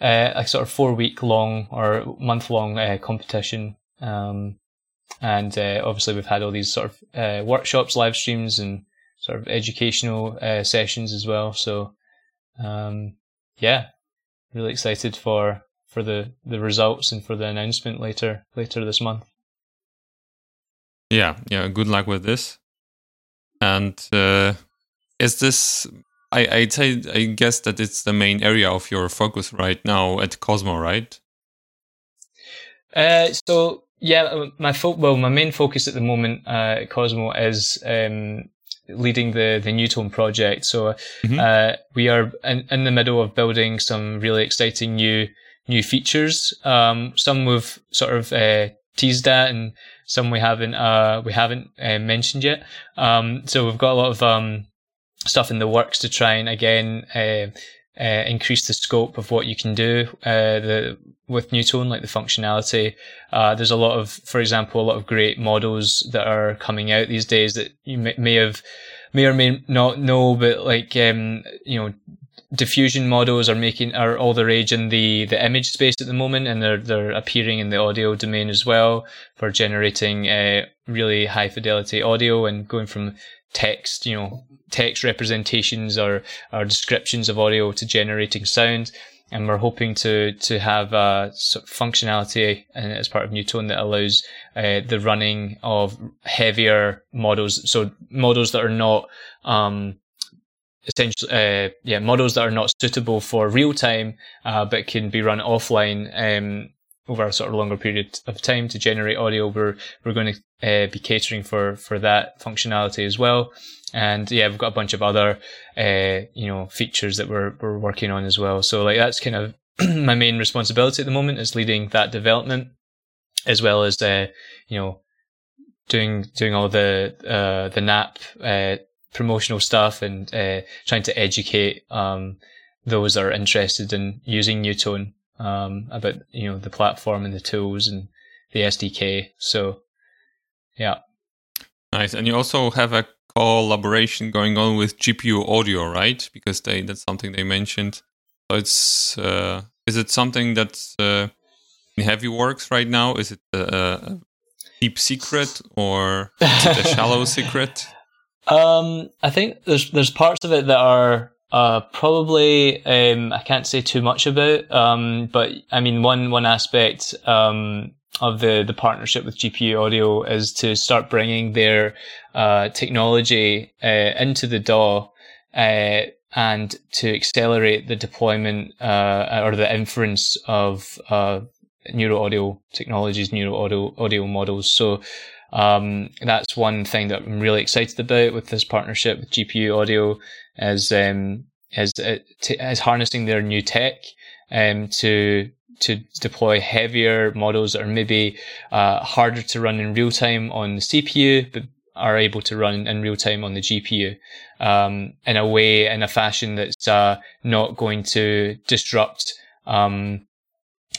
uh, a sort of four week long or month long uh, competition. Um, and uh, obviously we've had all these sort of uh, workshops, live streams, and sort of educational uh, sessions as well. So um, yeah, really excited for for the the results and for the announcement later later this month. Yeah, yeah. Good luck with this. And uh, is this I, I'd say I guess that it's the main area of your focus right now at Qosmo, right? Uh, so yeah, uh, my fo- well, my main focus at the moment uh, at Qosmo is um, leading the the Neutone project. So mm-hmm. uh, we are in, in, the middle of building some really exciting new new features. Um, some we've sort of uh, teased at, and some we haven't uh, we haven't uh, mentioned yet. Um, so we've got a lot of um, stuff in the works to try and again uh, uh, increase the scope of what you can do uh, the with Neutone, like the functionality. Uh, there's a lot of, for example, a lot of great models that are coming out these days that you may, may have, may or may not know, but like um, you know, diffusion models are making are all the rage in the the image space at the moment, and they're they're appearing in the audio domain as well for generating uh, really high fidelity audio and going from text, you know, text representations or, or descriptions of audio to generating sound. And we're hoping to, to have a sort of functionality as part of Neutone that allows uh, the running of heavier models. So models that are not, um, essentially, uh, yeah, models that are not suitable for real time, uh, but can be run offline, um, over a sort of longer period of time to generate audio. We're we're going to uh, be catering for for that functionality as well. And yeah, we've got a bunch of other uh, you know features that we're we're working on as well. So like that's kind of my main responsibility at the moment is leading that development, as well as uh, you know doing doing all the uh, the NAP uh, promotional stuff and uh, trying to educate um, those that are interested in using Neutone um, about you know the platform and the tools and the SDK. So yeah, nice. And you also have a collaboration going on with GPU Audio, right? Because they that's something they mentioned. So it's uh, is it something that's uh, in heavy works right now? Is it a, a deep secret or a shallow secret? Um, I think there's there's parts of it that are uh, probably um, I can't say too much about, um, but I mean one one aspect um, of the the partnership with GPU Audio is to start bringing their uh, technology uh, into the DAW uh, and to accelerate the deployment uh, or the inference of uh, neuro audio technologies, neural audio audio models. So. Um, that's one thing that I'm really excited about with this partnership with GPU Audio is um, is uh, is harnessing their new tech um, to to deploy heavier models that are maybe uh, harder to run in real time on the CPU, but are able to run in real time on the GPU um, in a way, in a fashion that's uh, not going to disrupt, um,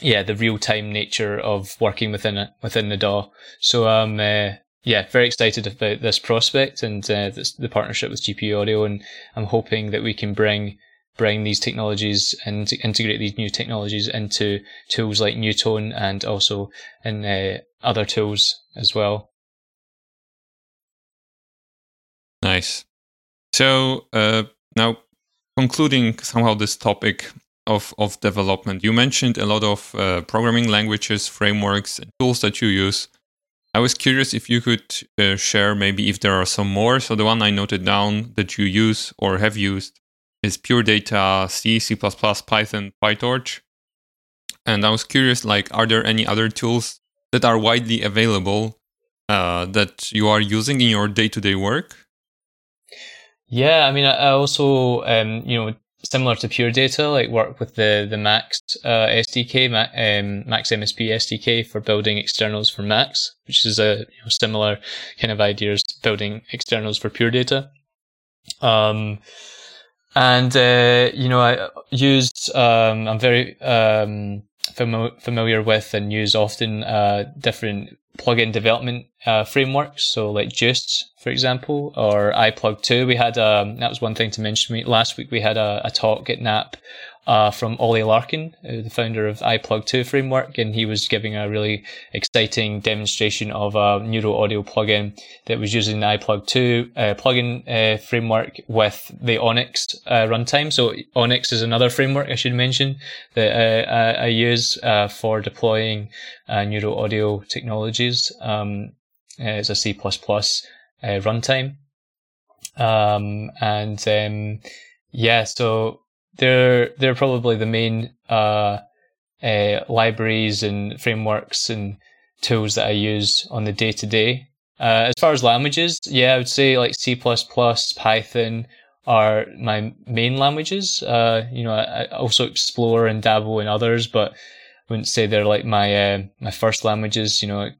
yeah, the real time nature of working within it within the DAW. So um, uh, yeah, very excited about this prospect and uh, this, the partnership with GPU Audio, and I'm hoping that we can bring bring these technologies and integrate these new technologies into tools like Neutone and also in uh, other tools as well. Nice. So uh, now concluding somehow this topic of of development, you mentioned a lot of uh, programming languages, frameworks, and tools that you use. I was curious if you could uh, share maybe if there are some more. So the one I noted down that you use or have used is Pure Data C, C++, Python, PyTorch. And I was curious, like, are there any other tools that are widely available uh, that you are using in your day-to-day work? Yeah, I mean, I also, um, you know, similar to Pure Data, like work with the the Max uh, SDK, um, Max MSP SDK for building externals for Max, which is a you know, similar kind of ideas building externals for Pure Data. Um, and uh, you know, I use um, I'm very um, fami- familiar with and use often uh, different plugin development uh, frameworks. So like JUCE, for example, or iPlug2. We had um, that was one thing to mention. Me last week we had a, a talk at NAP uh, from Oli Larkin, uh, the founder of iPlug2 framework, and he was giving a really exciting demonstration of a Neuro Audio plugin that was using the iPlug2 uh, plugin uh, framework with the ONNX uh, runtime. So ONNX is another framework I should mention that uh, I, I, use for deploying Neuro Audio technologies. Um, it's a C++ runtime. Um, and um, yeah, so they're they're probably the main uh, uh, libraries and frameworks and tools that I use on the day to day. As far as languages, yeah, I would say like C++, Python are my main languages. Uh, you know, I, also explore and dabble in others, but I wouldn't say they're like my uh, my first languages. You know,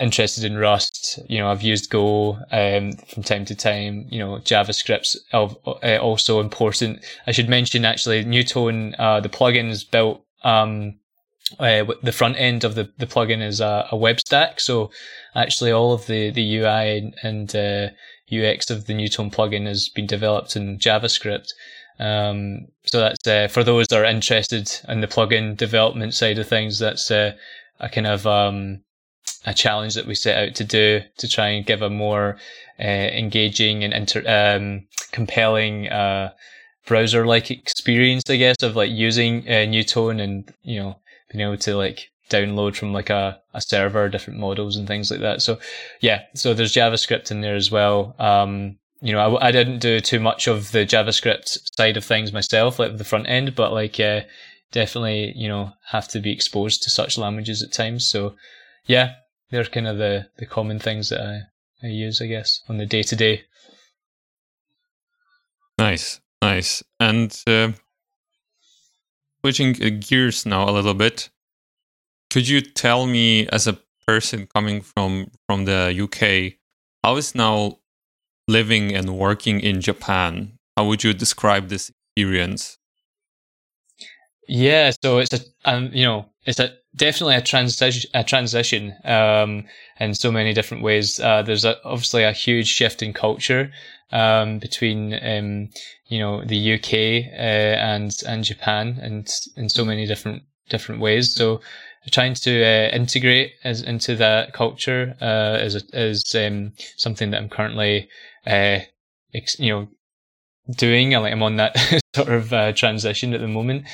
interested in Rust. You know, I've used Go um, from time to time. You know, JavaScript's uh, also important. I should mention actually, Neutone, uh, the plugin is built. Um, uh, the front end of the, the plugin is a, a, web stack. So actually, all of the the UI and, uh, UX of the Neutone plugin has been developed in JavaScript. Um, so that's uh, for those that are interested in the plugin development side of things. That's uh, a kind of um, a challenge that we set out to do to try and give a more uh, engaging and inter- um, compelling uh, browser-like experience, I guess, of like using uh, Neutone and you know being able to like download from like a, a server different models and things like that. So yeah, so there's JavaScript in there as well. Um, you know, I, I didn't do too much of the JavaScript side of things myself, like the front end, but like uh, definitely you know have to be exposed to such languages at times. So yeah, they're kind of the, the common things that I, I use, I guess, on the day to day. Nice, nice. And uh, switching gears now a little bit, could you tell me, as a person coming from from the UK, how is now living and working in Japan? How would you describe this experience? Yeah, so it's a, um, you know, it's a definitely a transition, a transition, um, in so many different ways. Uh, there's a, obviously a huge shift in culture, um, between, um, you know, the UK, uh, and, and Japan and in so many different, different ways. So trying to, uh, integrate as, into that culture, uh, is, is, um, something that I'm currently, uh, ex- you know, doing. Like I'm on that sort of uh, transition at the moment.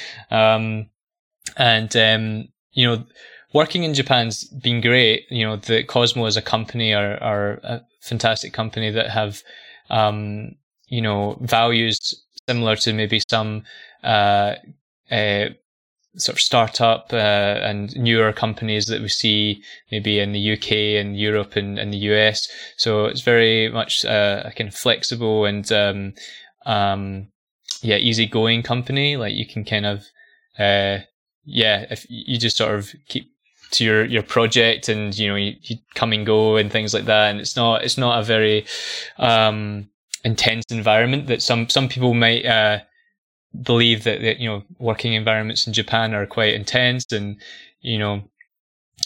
And, um, you know, working in Japan's been great. You know, the Qosmo as a company are, are a fantastic company that have, um, you know, values similar to maybe some, uh, uh, sort of startup uh, and newer companies that we see maybe in the UK and Europe and, and the US. So it's very much uh, a kind of flexible and um, um, yeah, easygoing company. Like you can kind of uh, yeah, if you just sort of keep to your your project and you know you, you, come and go and things like that. And it's not it's not a very um intense environment that some some people might uh believe that, that you know working environments in Japan are quite intense and you know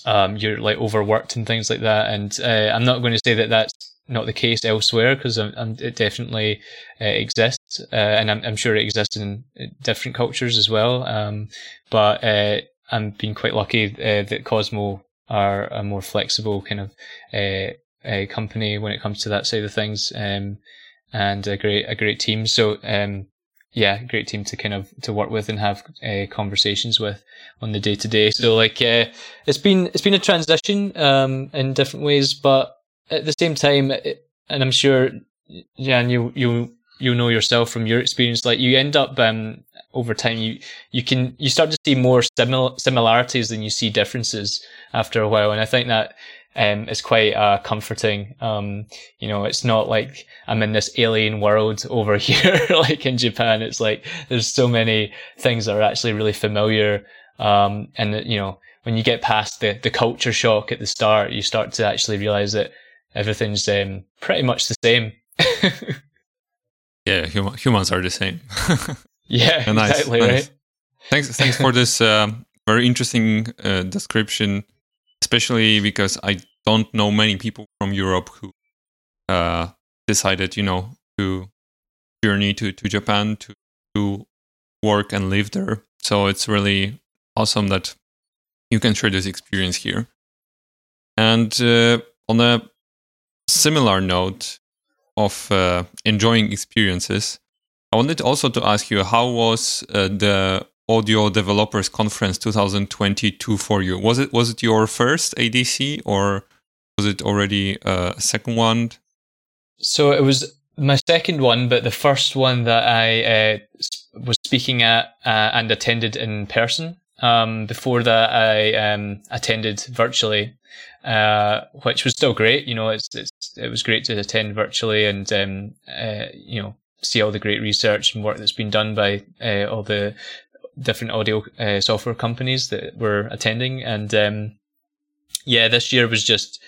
um you're like overworked and things like that. And uh, I'm not going to say that that's not the case elsewhere because it definitely uh, exists, uh, and I'm, I'm, sure it exists in different cultures as well. Um, but uh, I'm being quite lucky uh, that Qosmo are a more flexible kind of uh, company when it comes to that side of things, um, and a great a great team. So um, yeah, great team to kind of to work with and have uh, conversations with on the day to day. So like uh, it's been it's been a transition um, in different ways, but at the same time, and I'm sure, Jan, you you you know yourself from your experience, like you end up um, over time, you you can you start to see more simil- similarities than you see differences after a while, and I think that um, is quite uh, comforting. Um, you know, it's not like I'm in this alien world over here, like in Japan. It's like there's so many things that are actually really familiar. Um, and you know, when you get past the the culture shock at the start, you start to actually realize that everything's um, pretty much the same. yeah, hum- humans are the same. yeah, nice, exactly nice. right. Thanks, thanks for this um, very interesting uh, description especially because I don't know many people from Europe who uh, decided, you know, to journey to, to Japan to, to work and live there. So it's really awesome that you can share this experience here. And uh, on a similar note of uh, enjoying experiences, I wanted also to ask you how was uh, the Audio Developers Conference 2022 for you? Was it was it your first ADC or was it already a second one? So it was my second one, but the first one that I uh, was speaking at uh, and attended in person. Um, before that, I um, attended virtually, uh, which was still great. You know, it's, it's, it was great to attend virtually and um, uh, you know see all the great research and work that's been done by uh, all the different audio uh, software companies that were attending, and um, yeah, this year was just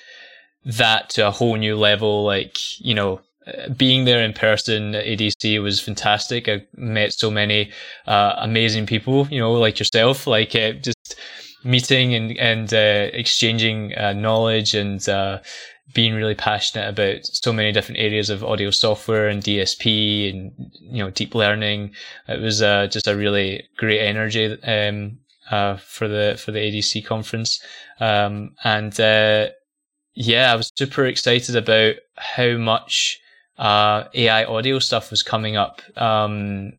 that to a whole new level. Like you know, uh, being there in person at ADC was fantastic. I met so many uh, amazing people, you know, like yourself, like uh, meeting and and uh, exchanging uh, knowledge and uh, being really passionate about so many different areas of audio software and DSP and you know deep learning. It was uh, just a really great energy um, uh, for the for the ADC conference, um, and uh, yeah, I was super excited about how much AI audio stuff was coming up. Um,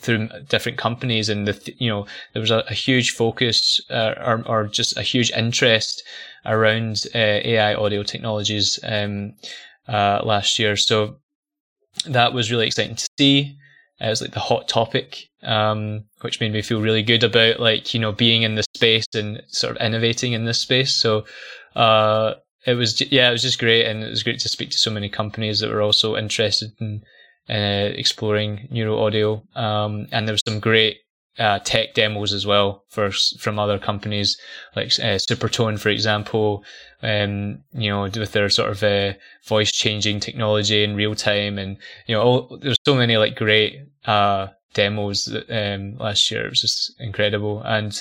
through different companies and the you know there was a, a huge focus uh, or, or just a huge interest around uh, AI audio technologies um, uh, last year. So that was really exciting to see. It was like the hot topic, um, which made me feel really good about like you know being in the space and sort of innovating in this space. So uh, it was yeah, it was just great, and it was great to speak to so many companies that were also interested in uh, exploring neuro audio. Um, and there was some great uh, tech demos as well for from other companies like uh, Supertone, for example. Um, you know, with their sort of uh, voice changing technology in real time, and you know, all, there's so many like great uh, demos that, um, last year. It was just incredible, and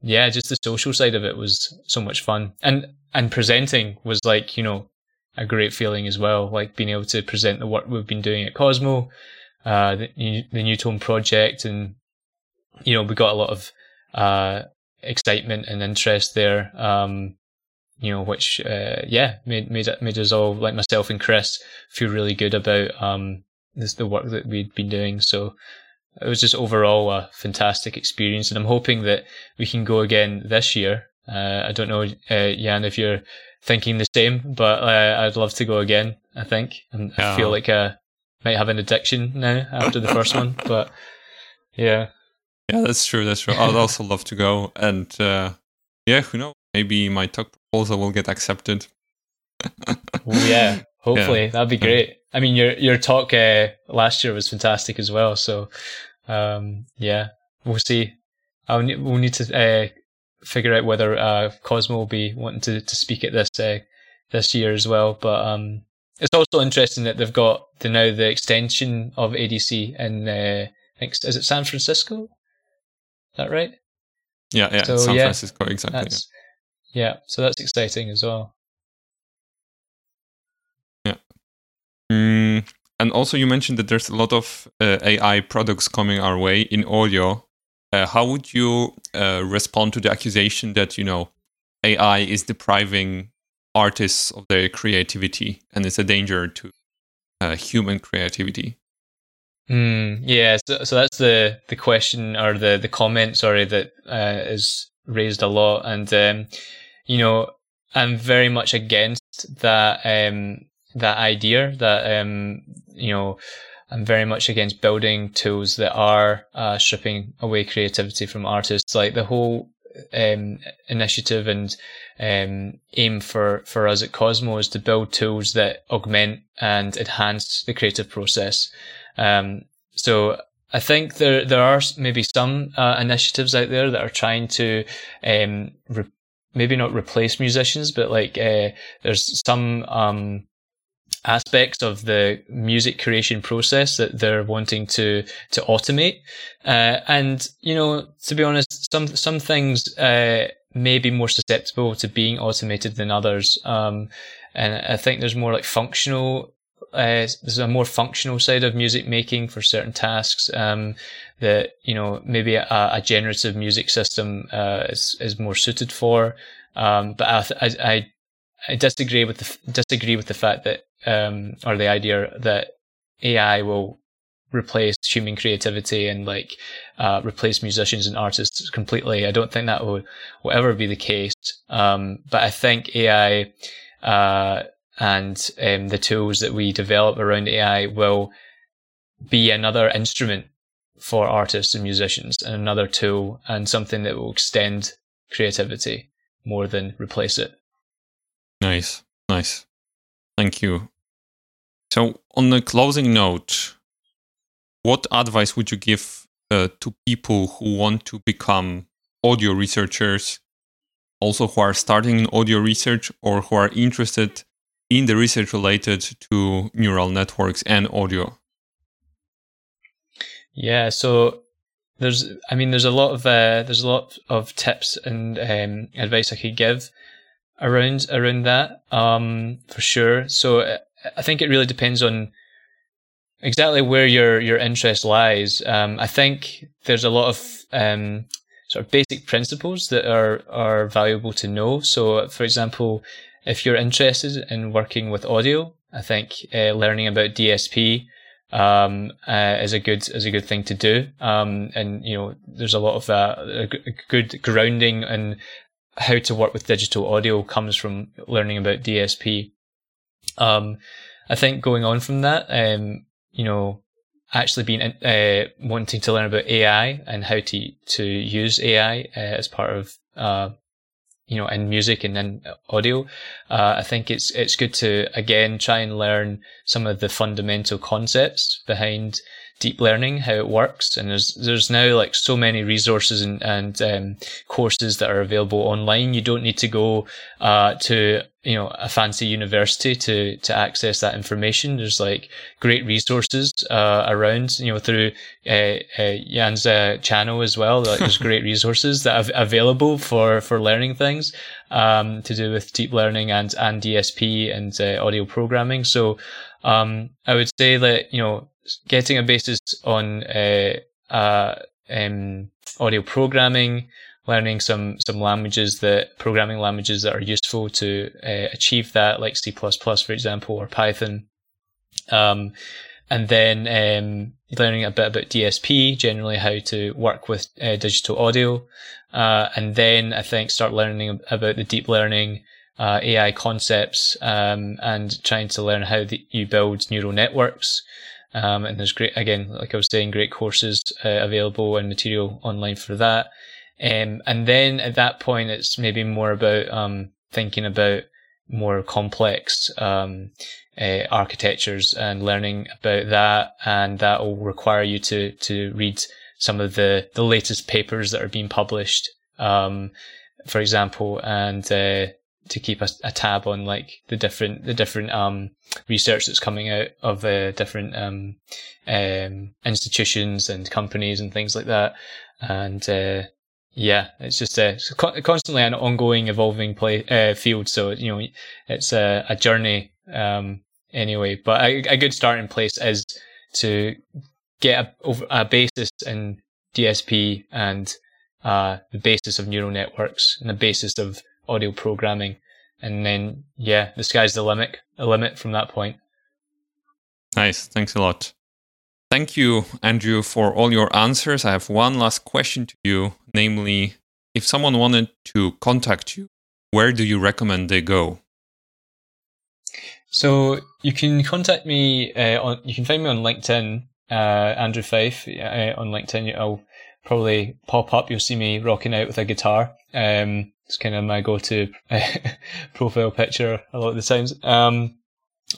yeah, just the social side of it was so much fun, and and presenting was like you know a great feeling as well, like being able to present the work we've been doing at Qosmo, uh, the, the Tone project, and you know, we got a lot of uh, excitement and interest there. Um, you know, which uh, yeah made made made us all like myself and Chris feel really good about um, this the work that we'd been doing. So it was just overall a fantastic experience, and I'm hoping that we can go again this year. Uh, I don't know, uh, Jan, if you're thinking the same, but uh, I'd love to go again. I think, and I feel like I might have an addiction now after the first one, but yeah. Yeah, that's true. That's true. I'd also love to go, and uh, yeah, who knows? Maybe my talk proposal will get accepted. yeah, hopefully yeah. that'd be great. I mean, your your talk uh, last year was fantastic as well. So, um, yeah, we'll see. I'll we'll need to uh, figure out whether uh, Qosmo will be wanting to, to speak at this uh, this year as well. But um, it's also interesting that they've got the now the extension of ADC in uh, I think is it San Francisco Is that right? Yeah, yeah, so, San yeah, Francisco, exactly. Yeah. yeah, so that's exciting as well. Yeah. Mm, and also, you mentioned that there's a lot of uh, AI products coming our way in audio. Uh, how would you uh, respond to the accusation that you know AI is depriving artists of their creativity and it's a danger to uh, human creativity? Mm, yeah, so, so that's the, the question or the, the comment, sorry, that uh, is raised a lot. And, um, you know, I'm very much against that, um, that idea that, um, you know, I'm very much against building tools that are uh, stripping away creativity from artists. Like the whole um, initiative and um, aim for, for us at Qosmo is to build tools that augment and enhance the creative process. Um, so I think there there are maybe some uh, initiatives out there that are trying to um, re- maybe not replace musicians, but like uh, there's some um, aspects of the music creation process that they're wanting to to automate. Uh, and you know, to be honest, some some things uh, may be more susceptible to being automated than others. Um, and I think there's more like functional. Uh, there's a more functional side of music making for certain tasks um, that you know maybe a, a generative music system uh, is is more suited for. Um, but I, I I disagree with the disagree with the fact that um, or the idea that AI will replace human creativity and like uh, replace musicians and artists completely. I don't think that will, will ever be the case. Um, but I think AI uh, and um, the tools that we develop around AI will be another instrument for artists and musicians and another tool and something that will extend creativity more than replace it. Nice, nice. Thank you. So, on the closing note, what advice would you give uh, to people who want to become audio researchers, also who are starting in audio research or who are interested in the research related to neural networks and audio? Yeah, so there's, I mean, there's a lot of uh, there's a lot of tips and um, advice I could give around around that um, for sure. So I think it really depends on exactly where your your interest lies. Um, I think there's a lot of um, sort of basic principles that are are valuable to know. So, for example, if you're interested in working with audio, I think uh, learning about DSP um, uh, is a good is a good thing to do. Um, and you know, there's a lot of uh, a good grounding in how to work with digital audio comes from learning about DSP. Um, I think going on from that, um, you know, actually being uh, wanting to learn about AI and how to to use AI uh, as part of uh, you know in music and in audio. Uh, I think it's it's good to again try and learn some of the fundamental concepts behind deep learning, how it works. And there's there's now like so many resources and, and um, courses that are available online. You don't need to go uh, to you know a fancy university to to access that information. There's like great resources uh, around. You know through uh, uh Jan's uh, channel as well. Like there's great resources that are available for for learning things um, to do with deep learning and and DSP and uh, audio programming. So um, I would say that you know getting a basis on uh, uh, um, audio programming, learning some some languages that programming languages that are useful to uh, achieve that, like C++, for example, or Python. Um, and then um, learning a bit about DSP, generally how to work with uh, digital audio, uh, and then I think start learning about the deep learning uh, AI concepts um, and trying to learn how the, you build neural networks. Um, and there's great, again, like I was saying, great courses uh, available and material online for that. Um, and then at that point, it's maybe more about um, thinking about more complex um, uh, architectures and learning about that. And that will require you to to read some of the the latest papers that are being published, um, for example, and uh, to keep a, a, tab on like the different the different um, research that's coming out of uh, different um, um, institutions and companies and things like that. And uh, yeah, it's just a it's constantly an ongoing, evolving play uh, field. So you know, it's a, a journey um, anyway. But a, a, good starting place is to get a, a basis in DSP and uh, the basis of neural networks and the basis of audio programming. And then, yeah, the sky's the limit, a limit from that point. Nice. Thanks a lot. Thank you, Andrew, for all your answers. I have one last question to you, namely, if someone wanted to contact you, where do you recommend they go? So you can contact me uh, on. You can find me on LinkedIn, uh, Andrew Fyfe uh, on LinkedIn. I'll probably pop up. You'll see me rocking out with a guitar. Um, it's kind of my go-to profile picture a lot of the times. Um,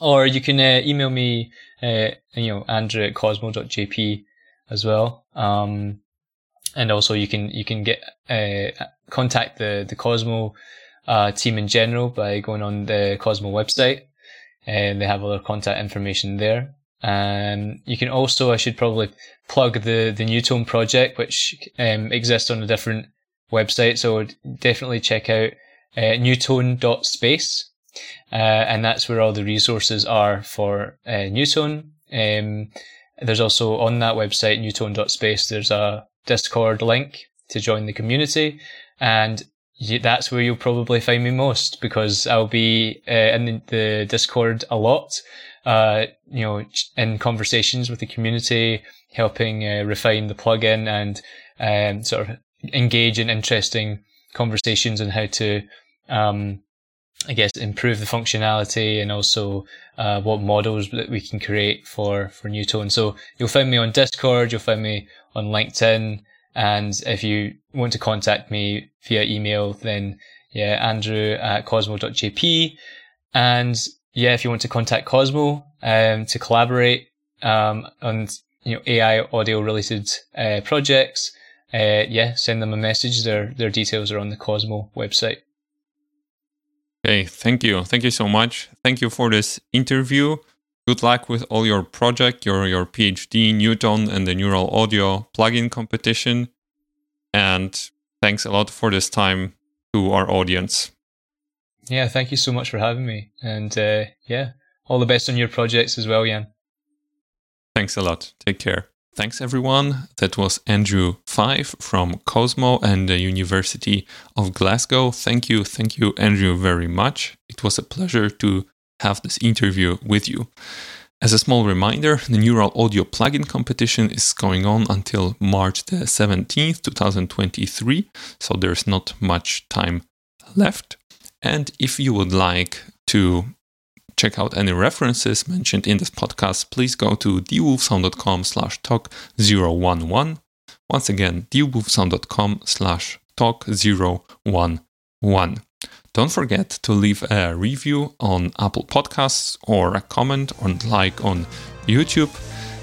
or you can uh, email me, uh, you know, Andrew at qosmo.jp as well. Um, and also you can you can get uh, contact the the Qosmo uh, team in general by going on the Qosmo website, and they have all their contact information there. And you can also, I should probably plug the the Neutone project, which um, exists on a different website. So definitely check out uh, neutone.space. Uh, and that's where all the resources are for uh, Neutone. Um, there's also on that website, neutone.space, there's a Discord link to join the community. And that's where you'll probably find me most because I'll be uh, in the Discord a lot, uh, you know, in conversations with the community, helping uh, refine the plugin and um, sort of engage in interesting conversations on how to, um, I guess, improve the functionality and also uh, what models that we can create for for Neutone. So you'll find me on Discord, you'll find me on LinkedIn, and if you want to contact me via email, then yeah, Andrew at qosmo.jp. And yeah, if you want to contact Qosmo um, to collaborate um, on you know AI audio related uh, projects, uh, yeah, send them a message. Their their details are on the Qosmo website. Okay, thank you, thank you so much. Thank you for this interview. Good luck with all your project, your your PhD, Neutone, and the Neural Audio plugin competition. And thanks a lot for this time to our audience. Yeah, thank you so much for having me. And uh, yeah, all the best on your projects as well, Jan. Thanks a lot. Take care. Thanks, everyone. That was Andrew Fyfe from Qosmo and the University of Glasgow. Thank you. Thank you, Andrew, very much. It was a pleasure to have this interview with you. As a small reminder, the Neural Audio plugin competition is going on until March the 17th, 2023, so there's not much time left. And if you would like to check out any references mentioned in this podcast, please go to thewolfsound.com slash talk 011. Once again, thewolfsound.com slash talk 011. Don't forget to leave a review on Apple Podcasts or a comment or like on YouTube.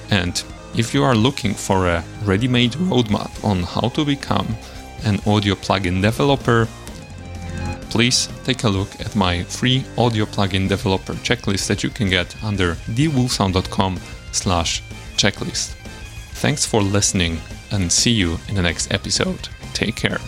And if you are looking for a ready made roadmap on how to become an audio plugin developer, please take a look at my free audio plugin developer checklist that you can get under thewolfsound.com slash checklist. Thanks for listening and see you in the next episode. Take care.